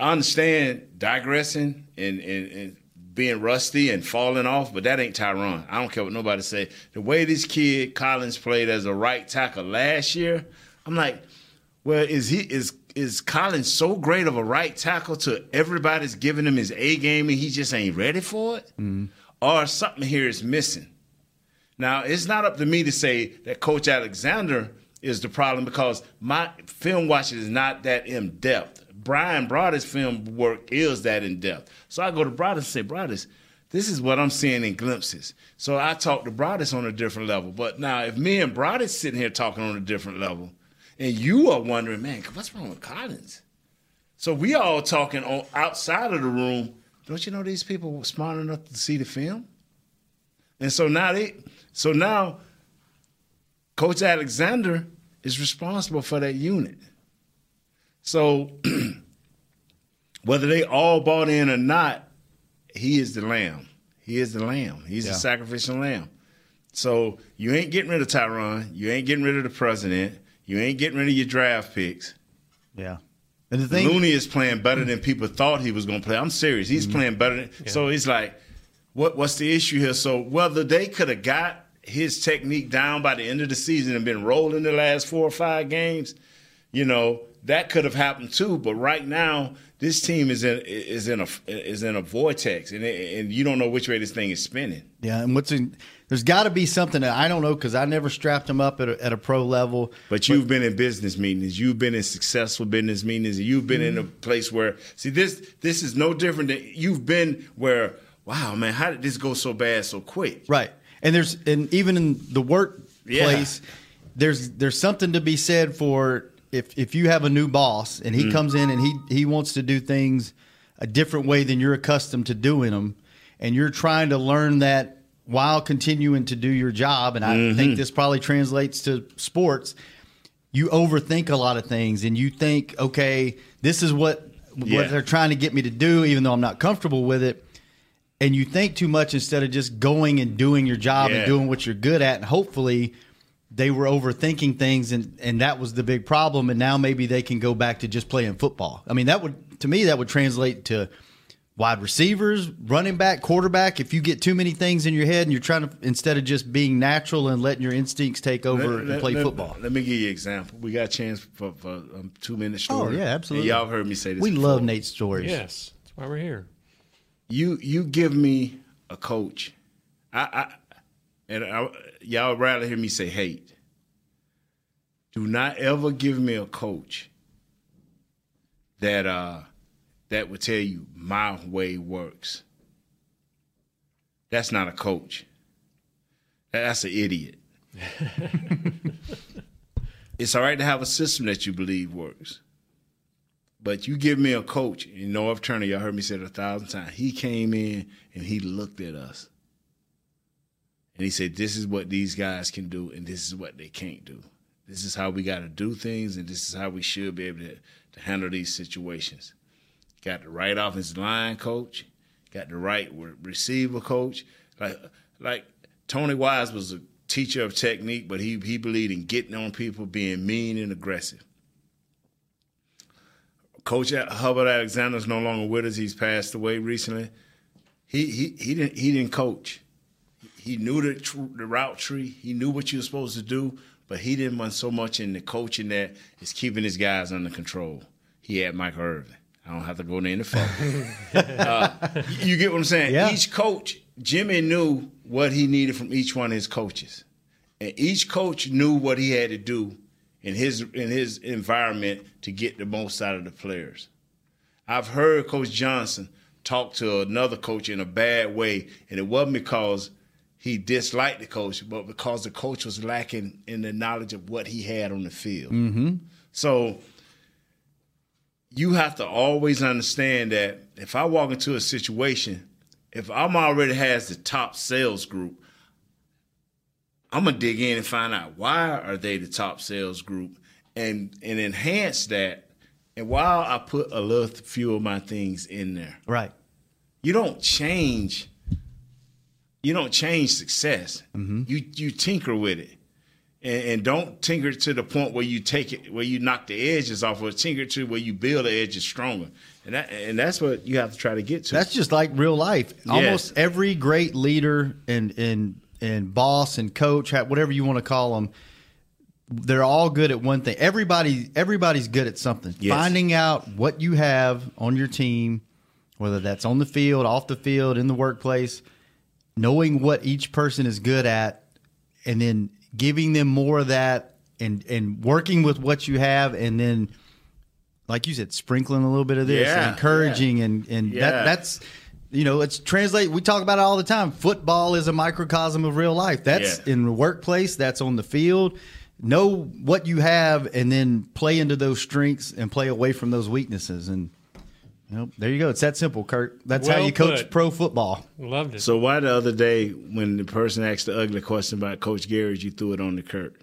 I understand digressing and, and, and being rusty and falling off, but that ain't Tyron. I don't care what nobody say. The way this kid Collins played as a right tackle last year, I'm like, well, is he is is Collins so great of a right tackle to everybody's giving him his A game and he just ain't ready for it? Mm-hmm. Or something here is missing. Now, it's not up to me to say that Coach Alexander is the problem because my film watching is not that in depth. Brian Broaddus' film work is that in depth. So I go to Broaddus and say, Broaddus, this is what I'm seeing in glimpses. So I talk to Broaddus on a different level. But now, if me and Broaddus sitting here talking on a different level, and you are wondering, man, what's wrong with Collins? So we all talking on outside of the room. Don't you know these people were smart enough to see the film? And so now they, so now, Coach Alexander is responsible for that unit. So *clears throat* whether they all bought in or not, he is the lamb. He is the lamb. He's Yeah. the sacrificial lamb. So you ain't getting rid of Tyron. You ain't getting rid of the president. You ain't getting rid of your draft picks. Yeah. And the thing, Looney is playing better than people thought he was going to play. I'm serious. He's mm-hmm. playing better. Than, So it's like, what what's the issue here? So whether they could have got his technique down by the end of the season and been rolling the last four or five games, you know, that could have happened too. But right now, this team is in is in a is in a vortex, and it, and you don't know which way this thing is spinning. yeah, and what's in, there's got to be something that I don't know because I never strapped him up at a, at a pro level. But you've been in business meetings. You've been in successful business meetings. You've been in a mm-hmm. place where see this. This is no different than you've been where. Wow, man, how did this go so bad so quick? Right. And there's and even in the workplace, there's there's something to be said for if if you have a new boss and he Mm. comes in and he he wants to do things a different way than you're accustomed to doing them, and you're trying to learn that while continuing to do your job. And I Mhm. think this probably translates to sports. You overthink a lot of things, and you think, okay, this is what Yeah. what they're trying to get me to do, even though I'm not comfortable with it and you think too much instead of just going and doing your job Yeah. and doing what you're good at and hopefully they were overthinking things, and and that was the big problem. And now maybe they can go back to just playing football. I mean, that would to me that would translate to wide receivers, running back, quarterback. If you get too many things in your head and you're trying to instead of just being natural and letting your instincts take over Let- and let- play let- football. Let me give you an example. We got a chance for, for um, two minutes story. Oh yeah, absolutely. And y'all heard me say this. We before. love Nate's stories. Yes, that's why we're here. You you give me a coach, I, I and I, y'all rather hear me say hate. Do not ever give me a coach that uh that would tell you my way works. That's not a coach. That's an idiot. *laughs* it's all right to have a system that you believe works. But you give me a coach, and Norv Turner, y'all heard me say it a thousand times. He came in and he looked at us. And he said, This is what these guys can do, and this is what they can't do. This is how we got to do things, and this is how we should be able to, to handle these situations. Got the right offensive line coach, got the right receiver coach. Like, like Tony Wise was a teacher of technique, but he, he believed in getting on people, being mean and aggressive. Coach Hubbard Alexander is no longer with us. He's passed away recently. He he he didn't he didn't coach. He knew the tr- the route tree. He knew what you were supposed to do, but he didn't want so much in the coaching that is keeping his guys under control. He had Mike Irvin. I don't have to go any further. *laughs* uh, you get what I'm saying? Yeah. Each coach, Jimmy knew what he needed from each one of his coaches, and each coach knew what he had to do in his in his environment to get the most out of the players. I've heard Coach Johnson talk to another coach in a bad way, and it wasn't because he disliked the coach, but because the coach was lacking in the knowledge of what he had on the field. Mm-hmm. So you have to always understand that if I walk into a situation, if I'm already has the top sales group, I'm gonna dig in and find out why are they the top sales group and and enhance that. And while I put a little few of my things in there, Right. you don't change. You don't change success. Mm-hmm. You you tinker with it, and, and don't tinker to the point where you take it where you knock the edges off, or tinker to where you build the edges stronger. And that and that's what you have to try to get to. That's just like real life. Almost every great leader and and and boss and coach, whatever you want to call them, they're all good at one thing. Everybody everybody's good at something. Yes. Finding out what you have on your team, whether that's on the field, off the field, in the workplace, knowing what each person is good at, and then giving them more of that, and and working with what you have, and then. Like you said, sprinkling a little bit of this, Yeah, and encouraging, and and Yeah. that that's you know, it's translate. We talk about it all the time. Football is a microcosm of real life. That's Yeah. in the workplace. That's on the field. Know what you have, and then play into those strengths and play away from those weaknesses. And you know, there you go. It's that simple, Kurt. That's how you coach put. pro football. Loved it. So why the other day when the person asked the ugly question about Coach Garrett, you threw it on the Kurt?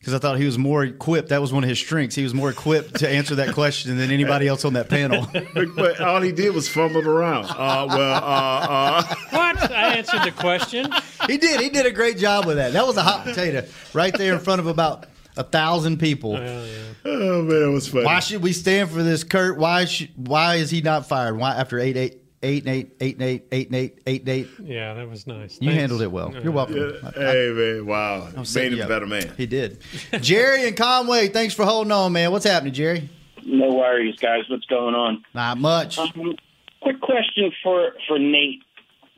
Because I thought he was more equipped. That was one of his strengths. He was more equipped to answer that question than anybody else on that panel. *laughs* but, but all he did was fumble around. Uh, well, uh, uh. What? I answered the question. he did. He did a great job with that. That was a hot potato right there in front of about a thousand people. Oh man, it was funny. Why should we stand for this, Kurt? Why should, why is he not fired? Why after eight eight eight and eight eight and eight eight and eight eight and eight? Yeah, that was nice. You Thanks. handled it well. You're welcome. Yeah. Hey man, wow, I'm setting made him a better man. He did. Jerry and Conway, thanks for holding on, man. What's happening, Jerry? No worries, guys. What's going on? Not much. Um, quick question for for Nate.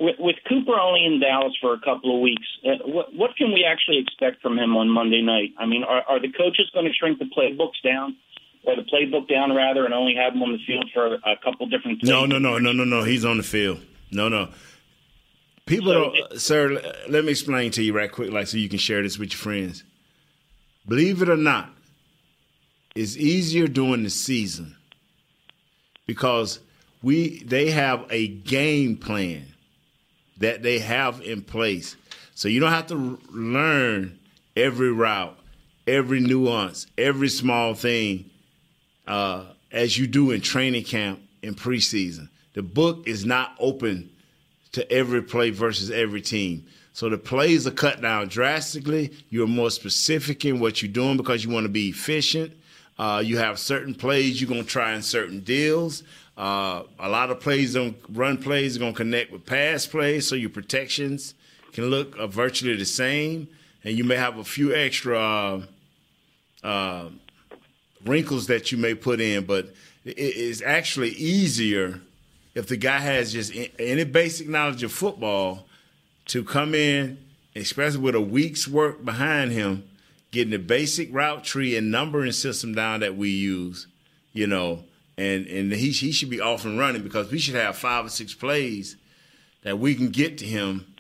With, with Cooper only in Dallas for a couple of weeks, uh, what what can we actually expect from him on Monday night? I mean, are, are the coaches going to shrink the playbooks down, or the playbook down rather, and only have him on the field for a couple different? Plays? No, no, no, no, no, no. He's on the field. No, no. People don't, sir. Let me explain to you right quick, like so you can share this with your friends. Believe it or not, it's easier during the season because we they have a game plan that they have in place, so you don't have to learn every route, every nuance, every small thing uh, as you do in training camp in preseason. The book is not open to every play versus every team. So the plays are cut down drastically. You're more specific in what you're doing because you want to be efficient. Uh, you have certain plays you're going to try in certain deals. Uh, a lot of plays don't run plays are going to connect with pass plays, so your protections can look uh, virtually the same, and you may have a few extra uh, uh, wrinkles that you may put in, but it is actually easier if the guy has just any basic knowledge of football to come in, especially with a week's work behind him, getting the basic route tree and numbering system down that we use, you know, and and he he should be off and running because we should have five or six plays that we can get to him,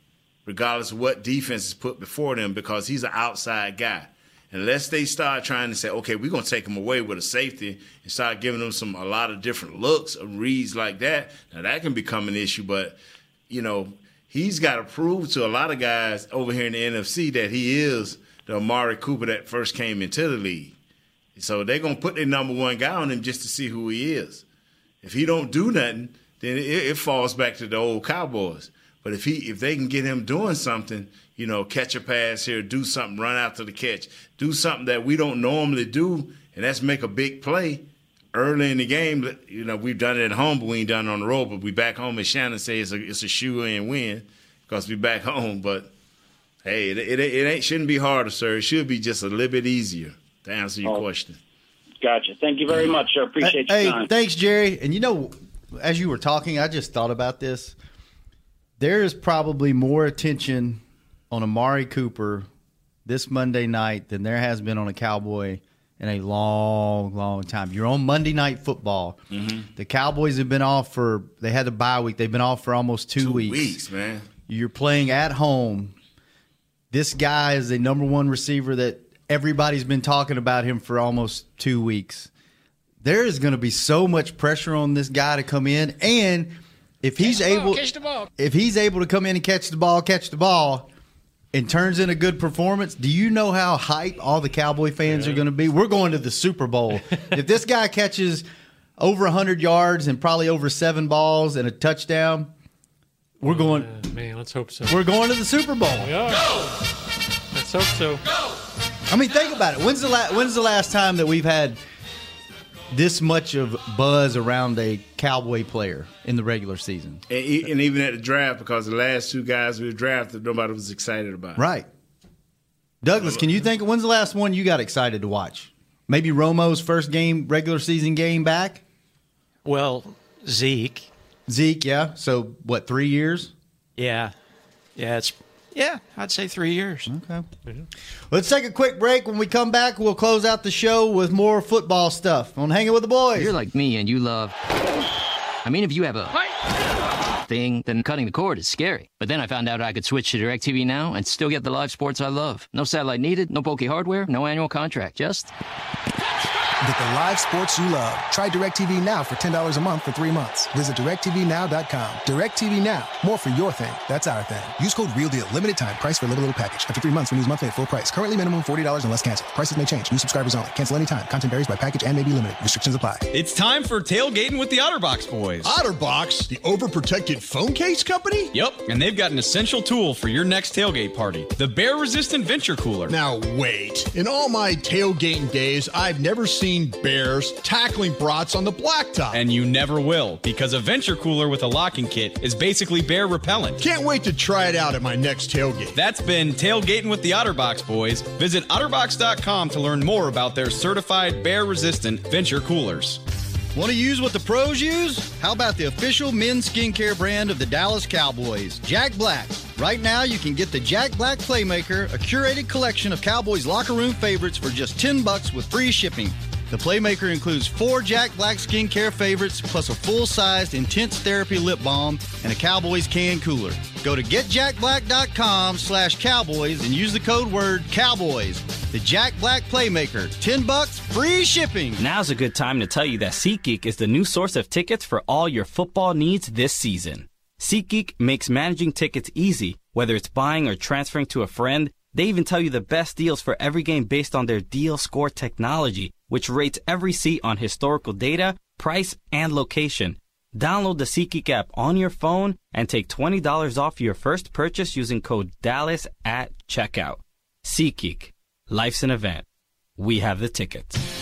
regardless of what defense is put before them, because he's an outside guy. Unless they start trying to say, okay, we're gonna take him away with a safety and start giving them some a lot of different looks and reads like that, now that can become an issue. But you know, he's got to prove to a lot of guys over here in the NFC that he is the Amari Cooper that first came into the league. So they're gonna put their number one guy on him just to see who he is. If he don't do nothing, then it, it falls back to the old Cowboys. But if he if they can get him doing something, you know, catch a pass here, do something, run after the catch, do something that we don't normally do, and that's make a big play early in the game. You know, we've done it at home, but we ain't done it on the road. But we back home, and Shannon says, it's a, it's a shoe in win because we back *laughs* home. But hey, it, it, it ain't shouldn't be harder, sir. It should be just a little bit easier to answer your Oh. question. Gotcha. Thank you very much, I Appreciate your time. hey, thanks, Jerry. And you know, as you were talking, I just thought about this. There is probably more attention on Amari Cooper this Monday night than there has been on a Cowboy in a long, long time. You're on Monday Night Football. Mm-hmm. The Cowboys have been off for they had a bye week. They've been off for almost two, weeks. Weeks, man. You're playing at home. This guy is the number one receiver that everybody's been talking about him for almost two weeks. There is going to be so much pressure on this guy to come in, and if he's able, catch the ball. if he's able to come in and catch the ball, catch the ball, and turns in a good performance, do you know how hype all the Cowboy fans are going to be? We're going to the Super Bowl. *laughs* if this guy catches over 100 yards and probably over seven balls and a touchdown, we're going. Man, let's hope so. We're going to the Super Bowl. We are. Let's hope so. I mean, think about it. When's the la- When's the last time that we've had this much of buzz around a Cowboy player in the regular season? And, e- and even at the draft, because the last two guys we drafted, nobody was excited about. Right. Douglas, can you think when's the last one you got excited to watch? Maybe Romo's first game, regular season game back. Well, Zeke. Zeke, yeah. So what? Three years. Yeah. Yeah, it's yeah, I'd say three years. Okay. Let's take a quick break. When we come back, we'll close out the show with more football stuff on Hanging with the Boys. You're like me and you love. I mean, if you have a thing, then cutting the cord is scary. But then I found out I could switch to DirecTV Now and still get the live sports I love. No satellite needed, no bulky hardware, no annual contract. Just Get the live sports you love. Try DirecTV Now for $10 a month for three months. Visit DirecTVNow.com. DirecTV Now. More for your thing. That's our thing. Use code REALDEAL. Limited time. Price for a little, little package. After three months, renews monthly at full price. Currently minimum $40 and unless canceled. Prices may change. New subscribers only. Cancel anytime. Content varies by package and may be limited. Restrictions apply. It's time for tailgating with the Otterbox boys. Otterbox, the overprotected phone case company? Yep, and they've got an essential tool for your next tailgate party the bear resistant venture cooler. Now, wait. In all my tailgating days, I've never seen bears tackling brats on the blacktop. And you never will, because a venture cooler with a locking kit is basically bear repellent. Can't wait to try it out at my next tailgate. That's been Tailgating with the Otterbox boys. Visit Otterbox.com to learn more about their certified bear resistant venture coolers. Want to use what the pros use? How about the official men's skincare brand of the Dallas Cowboys, Jack Black? Right now, you can get the Jack Black Playmaker, a curated collection of Cowboys locker room favorites for just 10 bucks with free shipping. The Playmaker includes four Jack Black skincare favorites, plus a full-sized intense therapy lip balm and a Cowboys can cooler. Go to getjackblack.com slash cowboys and use the code word cowboys. The Jack Black Playmaker, 10 bucks, free shipping. Now's a good time to tell you that SeatGeek is the new source of tickets for all your football needs this season. SeatGeek makes managing tickets easy, whether it's buying or transferring to a friend. They even tell you the best deals for every game based on their deal score technology, which rates every seat on historical data, price, and location. Download the SeatGeek app on your phone and take $20 off your first purchase using code DALLAS at checkout. SeatGeek. Life's an event. We have the tickets.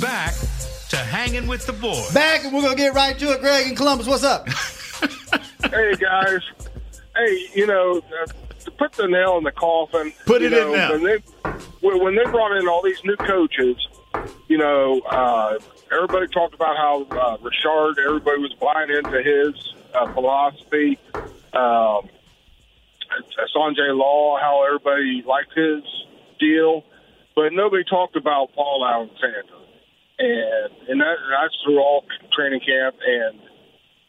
Back to hanging with the boys. Back and we're gonna get right to it. Greg in Columbus, what's up? *laughs* hey guys, hey, you know, uh, to put the nail in the coffin. Put you it in now. When they, when when they brought in all these new coaches, you know, uh, everybody talked about how uh, Richard, everybody was buying into his uh, philosophy. Um, Sanjay Lal, how everybody liked his deal, but nobody talked about Paul Alexander, and and that, that's through all training camp, and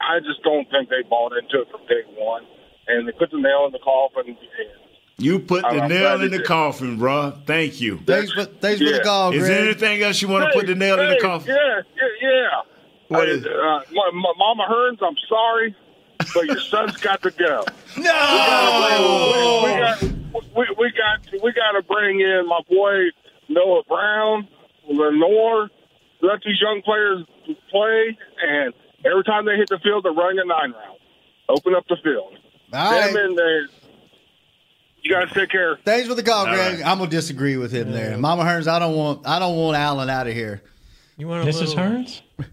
I just don't think they bought into it from day one, and they put the nail in the coffin. And You put the I'm- I'm nail in the did. coffin, bro. Thank you. Thanks for thanks for the call, Is there anything else you want to put the nail in the coffin? Yeah, yeah, yeah. What I- is it? uh, my, my, Mama Hurns, I'm sorry, but your son's got to go. *laughs* No, we got we, we got we got to bring in my boy Noah Brown, Lenoir, let these young players play, and every time they hit the field, they're running a nine round. Open up the field. All right. Them in there. You guys take care. Thanks for the call, All Greg. right. I'm gonna disagree with him there. Mama Hurns, I don't want I don't want Allen out of here. You want a Mrs. little, Hurns? *laughs*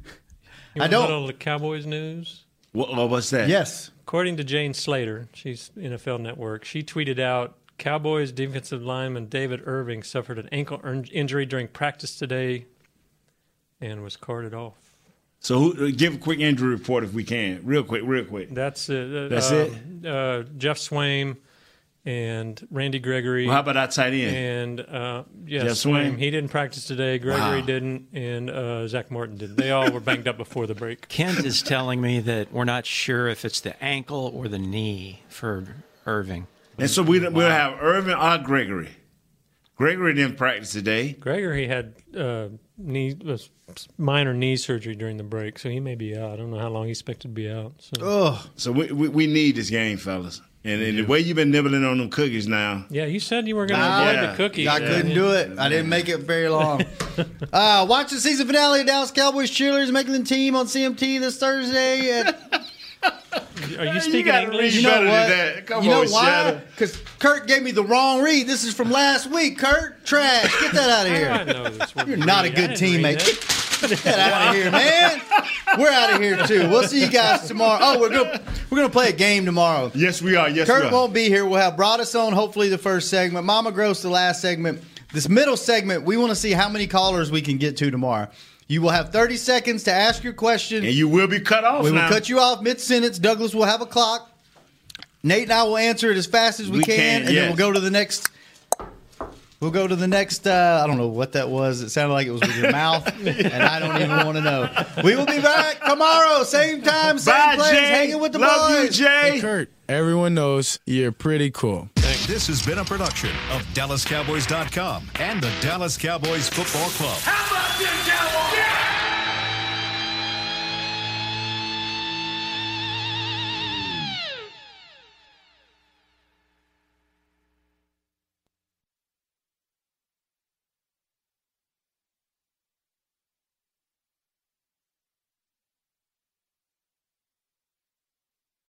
You I want don't. A little Cowboys news. What, was that? Yes. According to Jane Slater, she's NFL Network. She tweeted out Cowboys defensive lineman David Irving suffered an ankle in- injury during practice today and was carted off. So who, give a quick injury report if we can, real quick, real quick. That's it. That's uh, it? Uh, Geoff Swaim and Randy Gregory. Well, how about our tight end? And uh, yeah, Geoff Swaim. Swaim? He didn't practice today. Gregory Wow. didn't, and uh, Zack Martin didn't. They all were banged up before the break. *laughs* Kent is telling me that we're not sure if it's the ankle or the knee for Irving. And so we, we'll have Irving or Gregory. Gregory didn't practice today. Gregory had uh, knee uh, minor knee surgery during the break, so he may be out. I don't know how long he's expected to be out. So. Oh, So we, we, we need this game, fellas. And, and the way you've been nibbling on them cookies now. Yeah, you said you were going to Nah, avoid the cookies. I couldn't do it. I didn't make it very long. *laughs* uh, watch the season finale of Dallas Cowboys cheerleaders making the team on CMT this Thursday. At, *laughs* Are you speaking gotta English? you know better than what? that. Come you know on, why? Shadow. Because Kurt gave me the wrong read. This is from last week. Kurt, trash. Get that out of here. I know this. You're not a good teammate. Get that out of here, man. We're out of here too. We'll see you guys tomorrow. Oh, we're gonna we're gonna play a game tomorrow. Yes, we are. Yes, Kurt we are. won't be here. We'll have Broaddus on hopefully the first segment. Mama Gross the last segment. This middle segment, we want to see how many callers we can get to tomorrow. You will have 30 seconds to ask your question. And you will be cut off We will cut you off mid sentence. Douglas will have a clock. Nate and I will answer it as fast as we, We can, can, and then we'll go to the next. We'll go to the next. Uh, I don't know what that was. It sounded like it was with your mouth, *laughs* and I don't even want to know. We will be back tomorrow, same time, same Bye, place, Jay. hanging with the Love you, boys. Jay. Kurt, everyone knows you're pretty cool. This has been a production of DallasCowboys.com and the Dallas Cowboys Football Club. How about this, Cowboys?